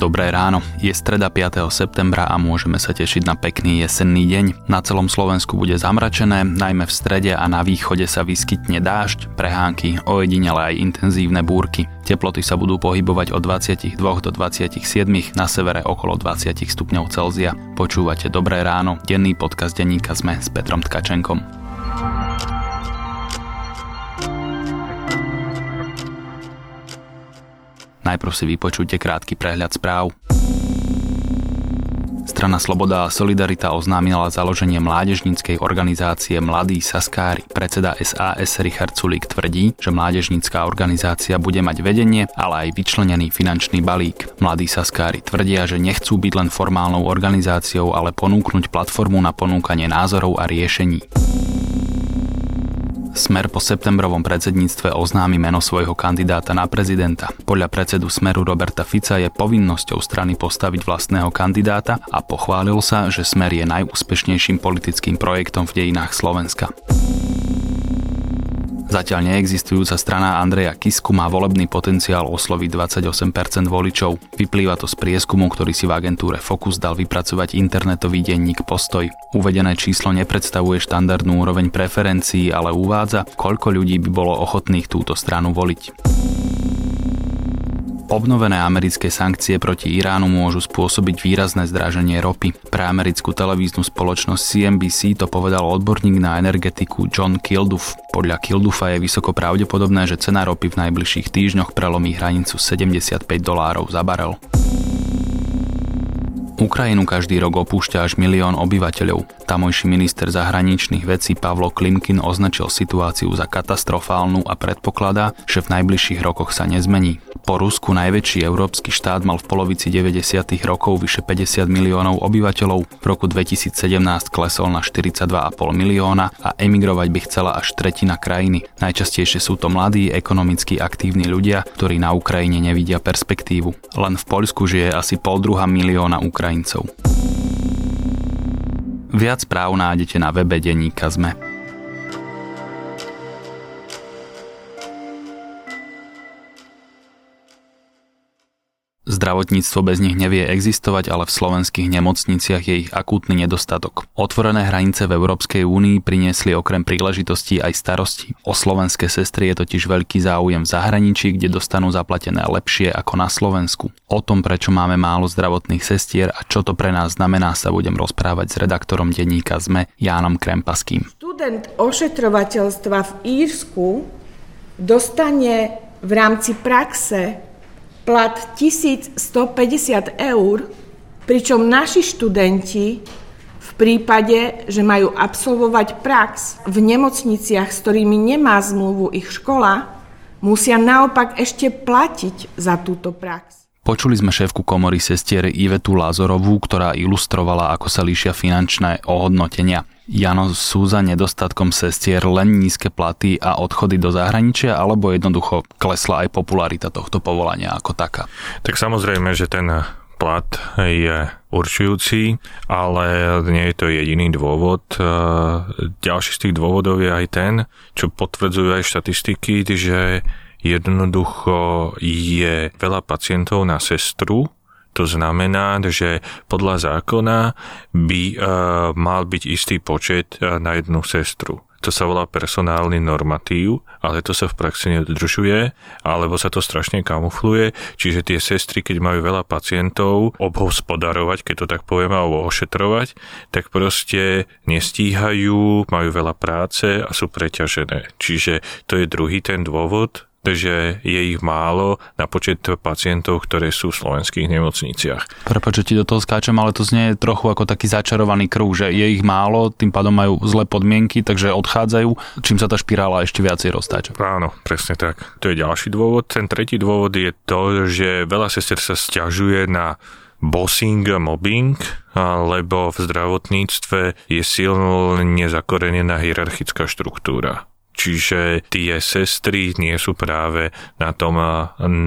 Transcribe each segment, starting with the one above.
Dobré ráno, je streda 5. septembra a môžeme sa tešiť na pekný jesenný deň. Na celom Slovensku bude zamračené, najmä v strede a na východe sa vyskytne dážď, prehánky, ojedinele aj intenzívne búrky. Teploty sa budú pohybovať od 22 do 27, na severe okolo 20 stupňov Celzia. Počúvate Dobré ráno, denný podcast denníka sme s Petrom Tkačenkom. Najprv si vypočujte krátky prehľad správ. Strana Sloboda a Solidarita oznámila založenie mládežníckej organizácie Mladí Saskári. Predseda SAS Richard Sulík tvrdí, že mládežnícká organizácia bude mať vedenie, ale aj vyčlenený finančný balík. Mladí Saskári tvrdia, že nechcú byť len formálnou organizáciou, ale ponúknuť platformu na ponúkanie názorov a riešení. Smer po septembrovom predsedníctve oznámi meno svojho kandidáta na prezidenta. Podľa predsedu Smeru Roberta Fica je povinnosťou strany postaviť vlastného kandidáta a pochválil sa, že Smer je najúspešnejším politickým projektom v dejinách Slovenska. Zatiaľ neexistujúca strana Andreja Kisku má volebný potenciál osloviť 28% voličov. Vyplýva to z prieskumu, ktorý si v agentúre Focus dal vypracovať internetový denník Postoj. Uvedené číslo nepredstavuje štandardnú úroveň preferencií, ale uvádza, koľko ľudí by bolo ochotných túto stranu voliť. Obnovené americké sankcie proti Iránu môžu spôsobiť výrazné zdraženie ropy. Pre americkú televíznu spoločnosť CNBC to povedal odborník na energetiku John Kilduff. Podľa Kildufa je vysoko pravdepodobné, že cena ropy v najbližších týždňoch prelomí hranicu 75 dolárov za barel. Ukrajinu každý rok opúšťa až milión obyvateľov. Tamojší minister zahraničných vecí Pavlo Klimkin označil situáciu za katastrofálnu a predpokladá, že v najbližších rokoch sa nezmení. Po Rusku najväčší európsky štát mal v polovici 90. rokov vyše 50 miliónov obyvateľov, v roku 2017 klesol na 42,5 milióna a emigrovať by chcela až tretina krajiny. Najčastejšie sú to mladí, ekonomicky aktívni ľudia, ktorí na Ukrajine nevidia perspektívu. Len v Poľsku žije asi pol druha milióna Ukrajincov Ukrajincov. Viac správ nájdete na webe Deníka Zme. Zdravotníctvo bez nich nevie existovať, ale v slovenských nemocniciach je ich akútny nedostatok. Otvorené hranice v Európskej únii priniesli okrem príležitostí aj starosti. O slovenské sestry je totiž veľký záujem v zahraničí, kde dostanú zaplatené lepšie ako na Slovensku. O tom, prečo máme málo zdravotných sestier a čo to pre nás znamená, sa budem rozprávať s redaktorom denníka ZME Jánom Krempaským. Student ošetrovateľstva v Írsku dostane v rámci praxe plat 1150 eur, pričom naši študenti v prípade, že majú absolvovať prax v nemocniciach, s ktorými nemá zmluvu ich škola, musia naopak ešte platiť za túto prax. Počuli sme šéfku komory sestier Ivetu Lázorovú, ktorá ilustrovala, ako sa líšia finančné ohodnotenia. Jano, sú za nedostatkom sestier len nízke platy a odchody do zahraničia, alebo jednoducho klesla aj popularita tohto povolania ako taká? Tak samozrejme, že ten plat je určujúci, ale nie je to jediný dôvod. Ďalší z tých dôvodov je aj ten, čo potvrdzujú aj štatistiky, že jednoducho je veľa pacientov na sestru, to znamená, že podľa zákona by uh, mal byť istý počet uh, na jednu sestru. To sa volá personálny normatív, ale to sa v praxi nedodržuje, alebo sa to strašne kamufluje, čiže tie sestry, keď majú veľa pacientov obhospodarovať, keď to tak poviem, alebo ošetrovať, tak proste nestíhajú, majú veľa práce a sú preťažené. Čiže to je druhý ten dôvod, že je ich málo na počet pacientov, ktoré sú v slovenských nemocniciach. Prepač, že ti do toho skáčem, ale to znie trochu ako taký začarovaný kruh, že je ich málo, tým pádom majú zlé podmienky, takže odchádzajú, čím sa tá špirála ešte viacej roztáča. Áno, presne tak. To je ďalší dôvod. Ten tretí dôvod je to, že veľa sestier sa stiažuje na bossing a mobbing, lebo v zdravotníctve je silno nezakorenená hierarchická štruktúra. Čiže tie sestry nie sú práve na tom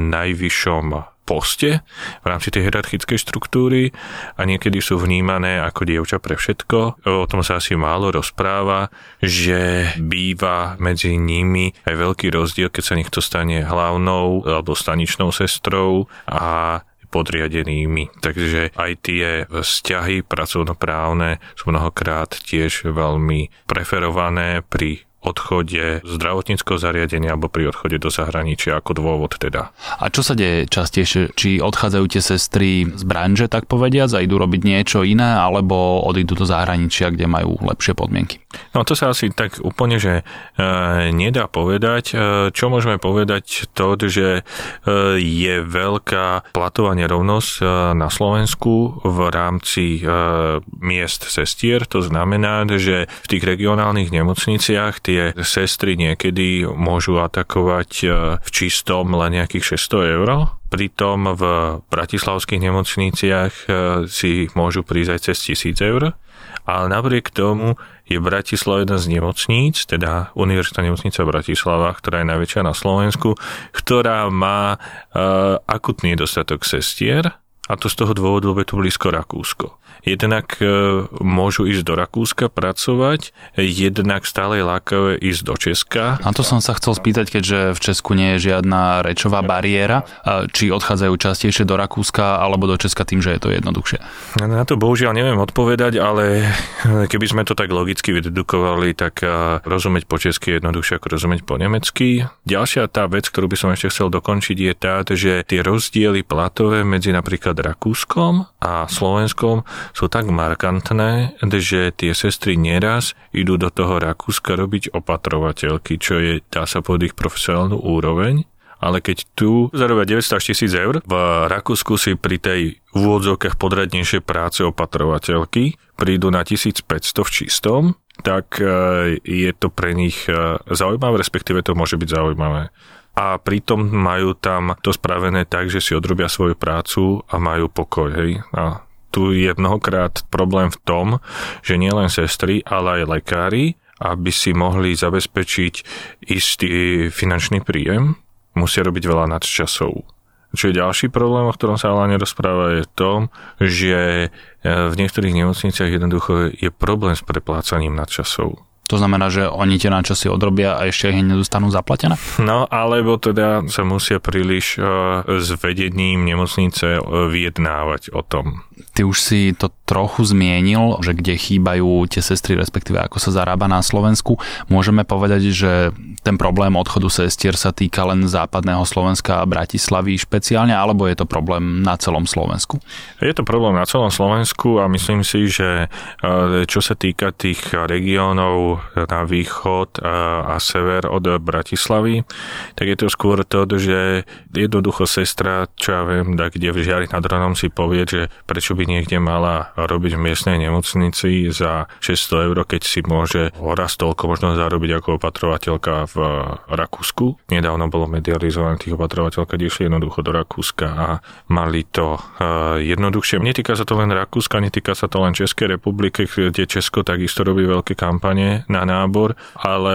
najvyššom poste v rámci tej hierarchickej štruktúry a niekedy sú vnímané ako dievča pre všetko. O tom sa asi málo rozpráva, že býva medzi nimi aj veľký rozdiel, keď sa niekto stane hlavnou alebo staničnou sestrou a podriadenými. Takže aj tie vzťahy pracovnoprávne sú mnohokrát tiež veľmi preferované pri odchode zdravotníckého zariadenia alebo pri odchode do zahraničia ako dôvod teda. A čo sa deje častejšie? Či odchádzajú tie sestry z branže, tak povediať, a idú robiť niečo iné, alebo odídu do zahraničia, kde majú lepšie podmienky? No to sa asi tak úplne, že e, nedá povedať. E, čo môžeme povedať to, že e, je veľká platová nerovnosť e, na Slovensku v rámci e, miest sestier. To znamená, že v tých regionálnych nemocniciach tie sestry niekedy môžu atakovať e, v čistom len nejakých 600 eur. Pritom v bratislavských nemocniciach e, si môžu prísť aj cez 1000 eur. Ale napriek tomu je Bratislava jedna z nemocníc, teda Univerzita nemocnica Bratislava, ktorá je najväčšia na Slovensku, ktorá má uh, akutný nedostatok sestier a to z toho dôvodu, lebo je to blízko Rakúsko. Jednak e, môžu ísť do Rakúska pracovať, jednak stále je lákavé ísť do Česka. Na to som sa chcel spýtať, keďže v Česku nie je žiadna rečová bariéra, či odchádzajú častejšie do Rakúska alebo do Česka tým, že je to jednoduchšie. Na to bohužiaľ neviem odpovedať, ale keby sme to tak logicky vydedukovali, tak e, rozumieť po česky je jednoduchšie ako rozumieť po nemecky. Ďalšia tá vec, ktorú by som ešte chcel dokončiť, je tá, že tie rozdiely platové medzi napríklad Rakúskom a Slovenskom sú tak markantné, že tie sestry neraz idú do toho Rakúska robiť opatrovateľky, čo je, dá sa povedať, ich profesionálnu úroveň ale keď tu zarobia 900 až 1000 eur, v Rakúsku si pri tej v úvodzovkách podradnejšej práce opatrovateľky prídu na 1500 v čistom, tak e, je to pre nich e, zaujímavé, respektíve to môže byť zaujímavé a pritom majú tam to spravené tak, že si odrobia svoju prácu a majú pokoj. Hej? A tu je mnohokrát problém v tom, že nielen sestry, ale aj lekári, aby si mohli zabezpečiť istý finančný príjem, musia robiť veľa nadčasov. Čo je ďalší problém, o ktorom sa ale nerozpráva, je to, že e, v niektorých nemocniciach jednoducho je problém s preplácaním nadčasov. To znamená, že oni tie náčasy odrobia a ešte ich nedostanú zaplatené? No, alebo teda sa musia príliš uh, s vedením nemocnice uh, vyjednávať o tom. Ty už si to trochu zmienil, že kde chýbajú tie sestry, respektíve ako sa zarába na Slovensku. Môžeme povedať, že ten problém odchodu sestier sa týka len západného Slovenska a Bratislavy špeciálne, alebo je to problém na celom Slovensku? Je to problém na celom Slovensku a myslím si, že uh, čo sa týka tých regiónov na východ a, a sever od Bratislavy, tak je to skôr to, že jednoducho sestra, čo ja viem, tak kde v Žiari nad Ronom si povie, že prečo by niekde mala robiť v miestnej nemocnici za 600 eur, keď si môže raz toľko možno zarobiť ako opatrovateľka v Rakúsku. Nedávno bolo medializované tých opatrovateľ, keď išli jednoducho do Rakúska a mali to uh, jednoduchšie. Netýka sa to len Rakúska, netýka sa to len Českej republiky, kde Česko takisto robí veľké kampane na nábor, ale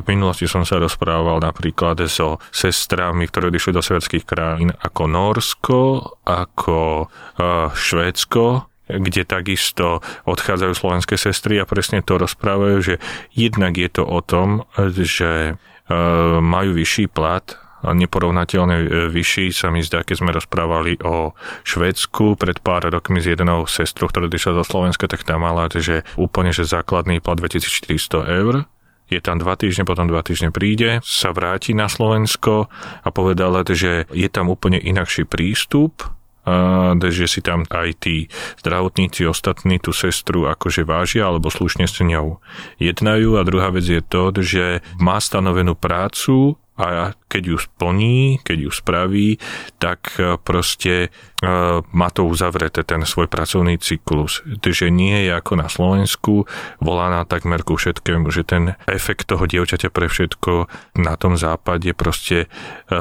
v minulosti som sa rozprával napríklad so sestrami, ktoré odišli do severských krajín ako Norsko, ako uh, Švédsko, kde takisto odchádzajú slovenské sestry a presne to rozprávajú, že jednak je to o tom, že majú vyšší plat neporovnateľne e, vyšší sa mi zdá, keď sme rozprávali o Švedsku pred pár rokmi s jednou sestrou, ktorá odišla do Slovenska, tak tam mala, že úplne, že základný plat 2400 eur. Je tam dva týždne, potom dva týždne príde, sa vráti na Slovensko a povedala, že je tam úplne inakší prístup, že si tam aj tí zdravotníci ostatní tú sestru akože vážia alebo slušne s ňou jednajú. A druhá vec je to, že má stanovenú prácu a keď ju splní, keď ju spraví, tak e, proste má to uzavreté, ten svoj pracovný cyklus. Takže nie je ako na Slovensku, volá na takmer ku všetkému, že ten efekt toho dievčaťa pre všetko na tom západe proste e,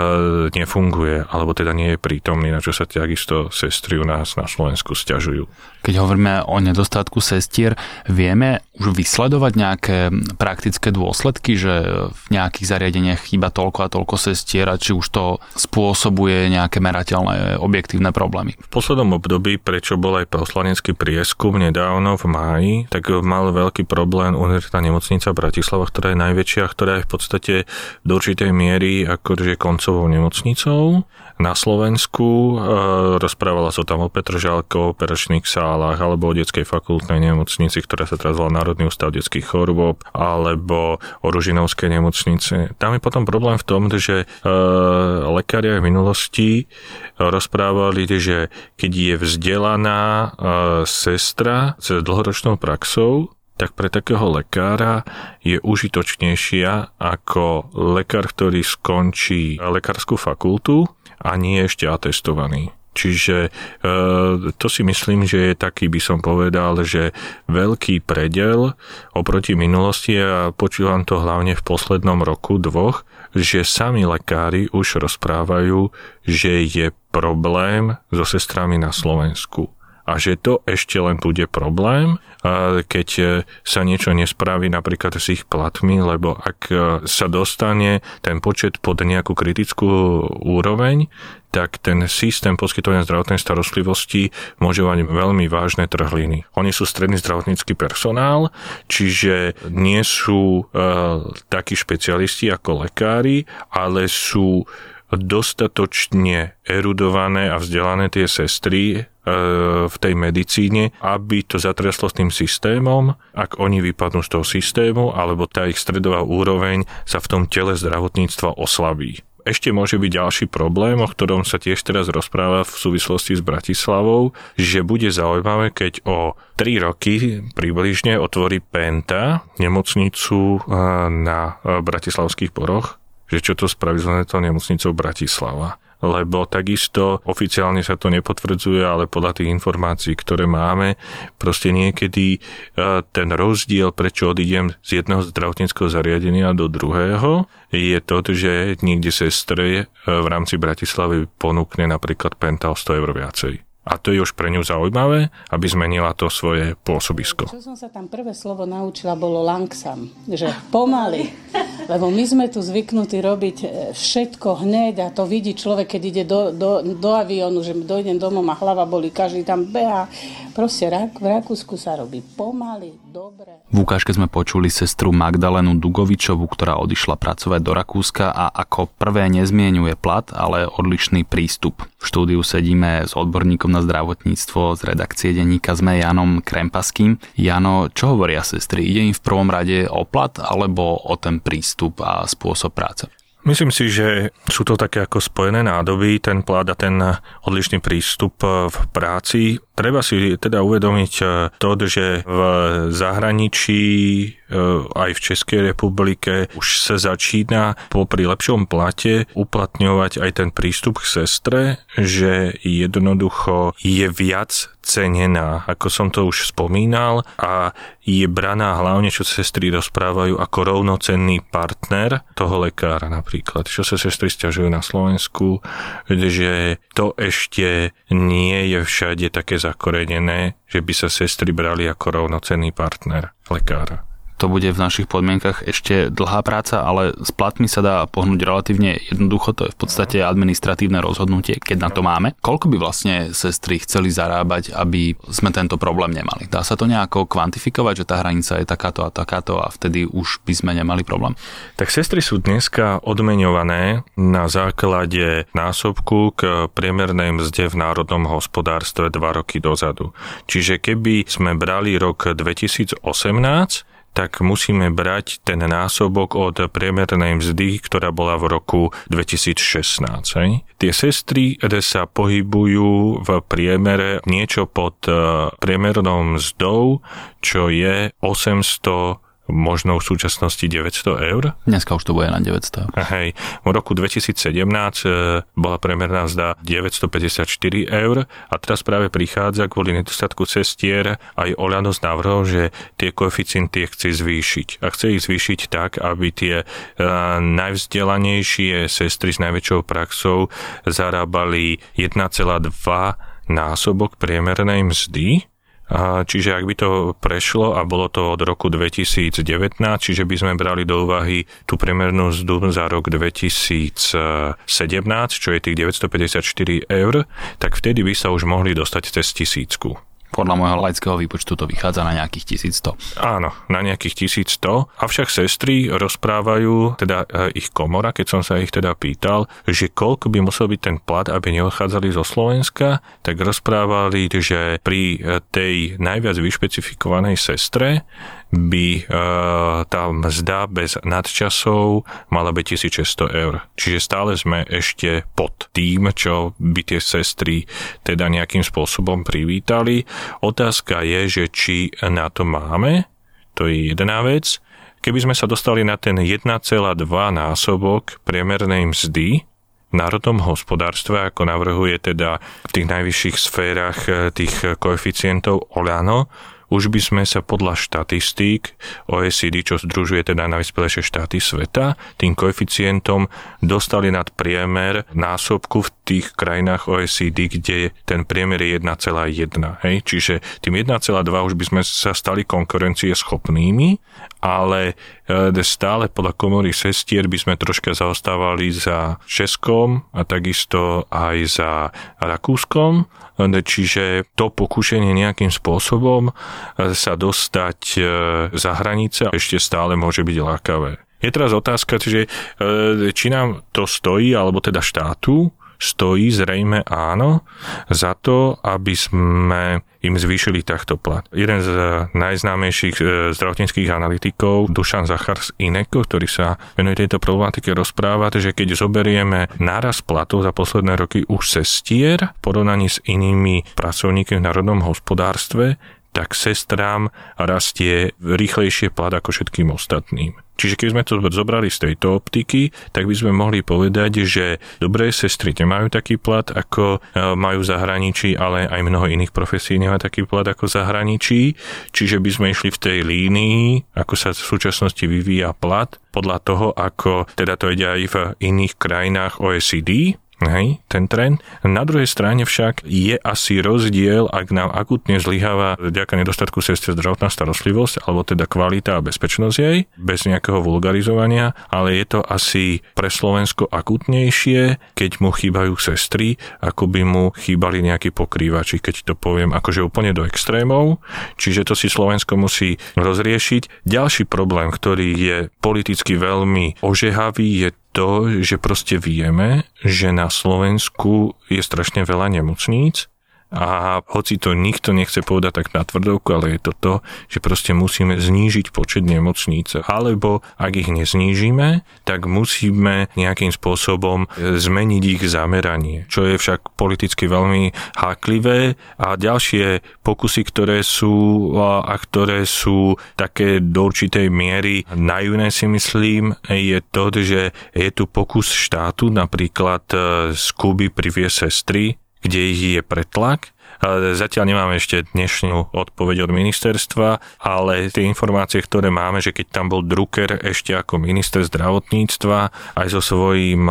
nefunguje, alebo teda nie je prítomný, na čo sa takisto sestry u nás na Slovensku stiažujú. Keď hovoríme o nedostatku sestier, vieme už vysledovať nejaké praktické dôsledky, že v nejakých zariadeniach chýba toľko a toľko sestier a či už to spôsobuje nejaké merateľné objektívne problémy problémy. V poslednom období, prečo bol aj poslanecký prieskum nedávno v máji, tak mal veľký problém Univerzita nemocnica Bratislava, ktorá je najväčšia, ktorá je v podstate do určitej miery akože koncovou nemocnicou na Slovensku. E, rozprávala sa tam o Petržalke, o operačných sálach alebo o detskej fakultnej nemocnici, ktorá sa teraz volá Národný ústav detských chorôb, alebo o Ružinovskej nemocnice. Tam je potom problém v tom, že e, lekári v minulosti rozprávali, že keď je vzdelaná e, sestra s dlhoročnou praxou, tak pre takého lekára je užitočnejšia ako lekár, ktorý skončí lekárskú fakultu a nie je ešte atestovaný. Čiže e, to si myslím, že je taký, by som povedal, že veľký predel oproti minulosti a počúvam to hlavne v poslednom roku, dvoch, že sami lekári už rozprávajú, že je problém so sestrami na Slovensku a že to ešte len bude problém, keď e, sa niečo nespraví napríklad s ich platmi, lebo ak e, sa dostane ten počet pod nejakú kritickú úroveň, tak ten systém poskytovania zdravotnej starostlivosti môže mať veľmi vážne trhliny. Oni sú stredný zdravotnícky personál, čiže nie sú e, takí špecialisti ako lekári, ale sú dostatočne erudované a vzdelané tie sestry, v tej medicíne, aby to zatriaslo s tým systémom, ak oni vypadnú z toho systému, alebo tá ich stredová úroveň sa v tom tele zdravotníctva oslabí. Ešte môže byť ďalší problém, o ktorom sa tiež teraz rozpráva v súvislosti s Bratislavou, že bude zaujímavé, keď o 3 roky približne otvorí Penta nemocnicu e, na e, Bratislavských poroch, že čo to spraví s nemocnicou Bratislava lebo takisto oficiálne sa to nepotvrdzuje, ale podľa tých informácií, ktoré máme, proste niekedy e, ten rozdiel, prečo odídem z jedného zdravotníckého zariadenia do druhého, je to, že niekde sestre e, v rámci Bratislavy ponúkne napríklad penta o 100 eur viacej a to je už pre ňu zaujímavé, aby zmenila to svoje pôsobisko. Čo som sa tam prvé slovo naučila, bolo langsam, že pomaly. Lebo my sme tu zvyknutí robiť e, všetko hneď a to vidí človek, keď ide do, do, do aviónu, že dojdem domov a hlava boli, každý tam beha. Proste v Rakúsku sa robí pomaly, dobre. V ukážke sme počuli sestru Magdalenu Dugovičovu, ktorá odišla pracovať do Rakúska a ako prvé nezmienuje plat, ale odlišný prístup. V štúdiu sedíme s odborníkom na zdravotníctvo z redakcie denníka sme Janom Krempaským. Jano, čo hovoria sestry? Ide im v prvom rade o plat alebo o ten prístup a spôsob práce? Myslím si, že sú to také ako spojené nádoby, ten plat a ten odlišný prístup v práci. Treba si teda uvedomiť to, že v zahraničí E, aj v Českej republike už sa začína popri lepšom plate uplatňovať aj ten prístup k sestre, že jednoducho je viac cenená, ako som to už spomínal, a je braná hlavne, čo sestry rozprávajú, ako rovnocenný partner toho lekára napríklad. Čo sa sestry stiažujú na Slovensku, že to ešte nie je všade také zakorenené, že by sa sestry brali ako rovnocenný partner lekára to bude v našich podmienkach ešte dlhá práca, ale s platmi sa dá pohnúť relatívne jednoducho, to je v podstate administratívne rozhodnutie, keď na to máme. Koľko by vlastne sestry chceli zarábať, aby sme tento problém nemali? Dá sa to nejako kvantifikovať, že tá hranica je takáto a takáto a vtedy už by sme nemali problém? Tak sestry sú dneska odmeňované na základe násobku k priemernej mzde v národnom hospodárstve dva roky dozadu. Čiže keby sme brali rok 2018, tak musíme brať ten násobok od priemernej mzdy, ktorá bola v roku 2016. Hej. Tie sestry sa pohybujú v priemere niečo pod eh, priemernou mzdou, čo je 800 možno v súčasnosti 900 eur. Dneska už to bude na 900 Hej, v roku 2017 e, bola premerná zda 954 eur a teraz práve prichádza kvôli nedostatku cestier aj Oľano s návrhom, že tie koeficienty chce zvýšiť. A chce ich zvýšiť tak, aby tie e, najvzdelanejšie sestry s najväčšou praxou zarábali 1,2 násobok priemernej mzdy Čiže ak by to prešlo a bolo to od roku 2019, čiže by sme brali do úvahy tú priemernú mzdu za rok 2017, čo je tých 954 eur, tak vtedy by sa už mohli dostať cez tisícku. Podľa môjho laického výpočtu to vychádza na nejakých 1100. Áno, na nejakých 1100. Avšak sestry rozprávajú, teda e, ich komora, keď som sa ich teda pýtal, že koľko by musel byť ten plat, aby neodchádzali zo Slovenska, tak rozprávali, že pri e, tej najviac vyšpecifikovanej sestre by e, tá mzda bez nadčasov mala byť 1600 eur. Čiže stále sme ešte pod tým, čo by tie sestry teda nejakým spôsobom privítali. Otázka je, že či na to máme, to je jedna vec. Keby sme sa dostali na ten 1,2 násobok priemernej mzdy, národnom hospodárstve, ako navrhuje teda v tých najvyšších sférach e, tých koeficientov Olano, už by sme sa podľa štatistík OECD, čo združuje teda najvyspelejšie štáty sveta, tým koeficientom dostali nad priemer násobku v tých krajinách OECD, kde ten priemer je 1,1. Hej? Čiže tým 1,2 už by sme sa stali konkurencie schopnými, ale e, stále podľa komory sestier by sme troška zaostávali za Českom a takisto aj za Rakúskom čiže to pokušenie nejakým spôsobom e, sa dostať e, za hranice ešte stále môže byť lákavé. Je teraz otázka, že, e, či nám to stojí, alebo teda štátu, stojí zrejme áno za to, aby sme im zvýšili takto plat. Jeden z najznámejších e, zdravotníckých analytikov, Dušan Zachar z INECO, ktorý sa venuje tejto problematike, rozpráva, že keď zoberieme náraz platov za posledné roky už sestier v porovnaní s inými pracovníkmi v národnom hospodárstve, tak sestrám rastie rýchlejšie plat ako všetkým ostatným. Čiže keď sme to zobrali z tejto optiky, tak by sme mohli povedať, že dobré sestry nemajú taký plat, ako e, majú v zahraničí, ale aj mnoho iných profesí nemá taký plat ako v zahraničí. Čiže by sme išli v tej línii, ako sa v súčasnosti vyvíja plat, podľa toho, ako teda to ide aj v iných krajinách OECD, Hej, ten trend. Na druhej strane však je asi rozdiel, ak nám akutne zlyháva vďaka nedostatku sestier zdravotná starostlivosť, alebo teda kvalita a bezpečnosť jej, bez nejakého vulgarizovania, ale je to asi pre Slovensko akutnejšie, keď mu chýbajú sestry, ako by mu chýbali nejakí pokrývači, keď to poviem akože úplne do extrémov. Čiže to si Slovensko musí rozriešiť. Ďalší problém, ktorý je politicky veľmi ožehavý, je to, že proste vieme, že na Slovensku je strašne veľa nemocníc a hoci to nikto nechce povedať tak na tvrdovku, ale je to to, že proste musíme znížiť počet nemocníc. Alebo ak ich neznížime, tak musíme nejakým spôsobom zmeniť ich zameranie, čo je však politicky veľmi háklivé. A ďalšie pokusy, ktoré sú a ktoré sú také do určitej miery najúne si myslím, je to, že je tu pokus štátu napríklad z Kuby priviesť sestry kde ich je pretlak. Zatiaľ nemáme ešte dnešnú odpoveď od ministerstva, ale tie informácie, ktoré máme, že keď tam bol Drucker ešte ako minister zdravotníctva aj so svojím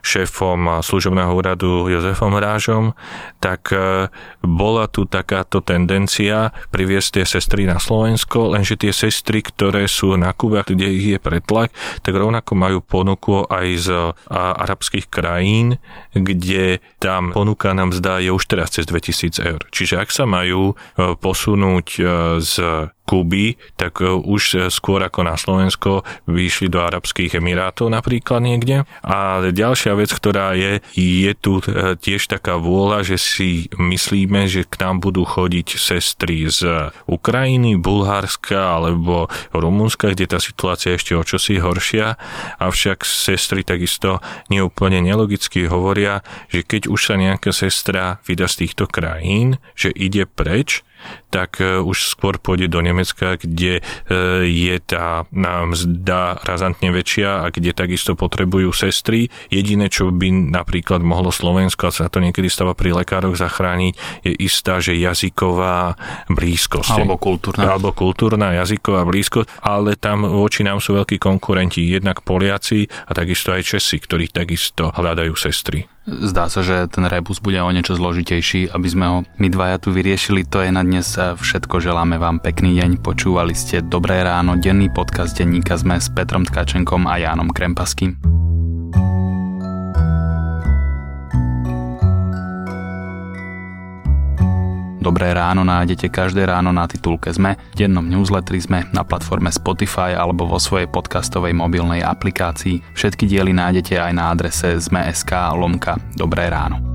šéfom služobného úradu Jozefom Rážom, tak e, bola tu takáto tendencia priviesť tie sestry na Slovensko, lenže tie sestry, ktoré sú na Kube, kde ich je pretlak, tak rovnako majú ponuku aj z arabských krajín, kde tam ponuka nám zdá je už teraz cez 2000 eur. Čiže ak sa majú e, posunúť e, z Kuby, tak e, už e, skôr ako na Slovensko vyšli do Arabských Emirátov napríklad niekde. A ďalšia vec, ktorá je, je tu e, tiež taká vôľa, že si myslíme, že k nám budú chodiť sestry z Ukrajiny, Bulharska alebo Rumunska, kde tá situácia je ešte o čosi horšia. Avšak sestry takisto neúplne nelogicky hovoria, že keď už sa nejaká sestra vydá z týchto krajín, že ide preč, tak e, už skôr pôjde do Nemecka, kde e, je tá mzda razantne väčšia a kde takisto potrebujú sestry. Jediné, čo by napríklad mohlo Slovensko, a sa to niekedy stáva pri lekároch zachrániť, je istá, že jazyková blízkosť. Alebo kultúrna. Alebo kultúrna jazyková blízkosť, ale tam voči nám sú veľkí konkurenti, jednak Poliaci a takisto aj Česi, ktorí takisto hľadajú sestry. Zdá sa, že ten rebus bude o niečo zložitejší, aby sme ho my dvaja tu vyriešili. To je na dnes všetko. Želáme vám pekný deň. Počúvali ste Dobré ráno, denný podcast denníka sme s Petrom Tkačenkom a Jánom Krempaským. Dobré ráno nájdete každé ráno na titulke ZME, v dennom newsletteri ZME, na platforme Spotify alebo vo svojej podcastovej mobilnej aplikácii. Všetky diely nájdete aj na adrese zme.sk lomka Dobré ráno.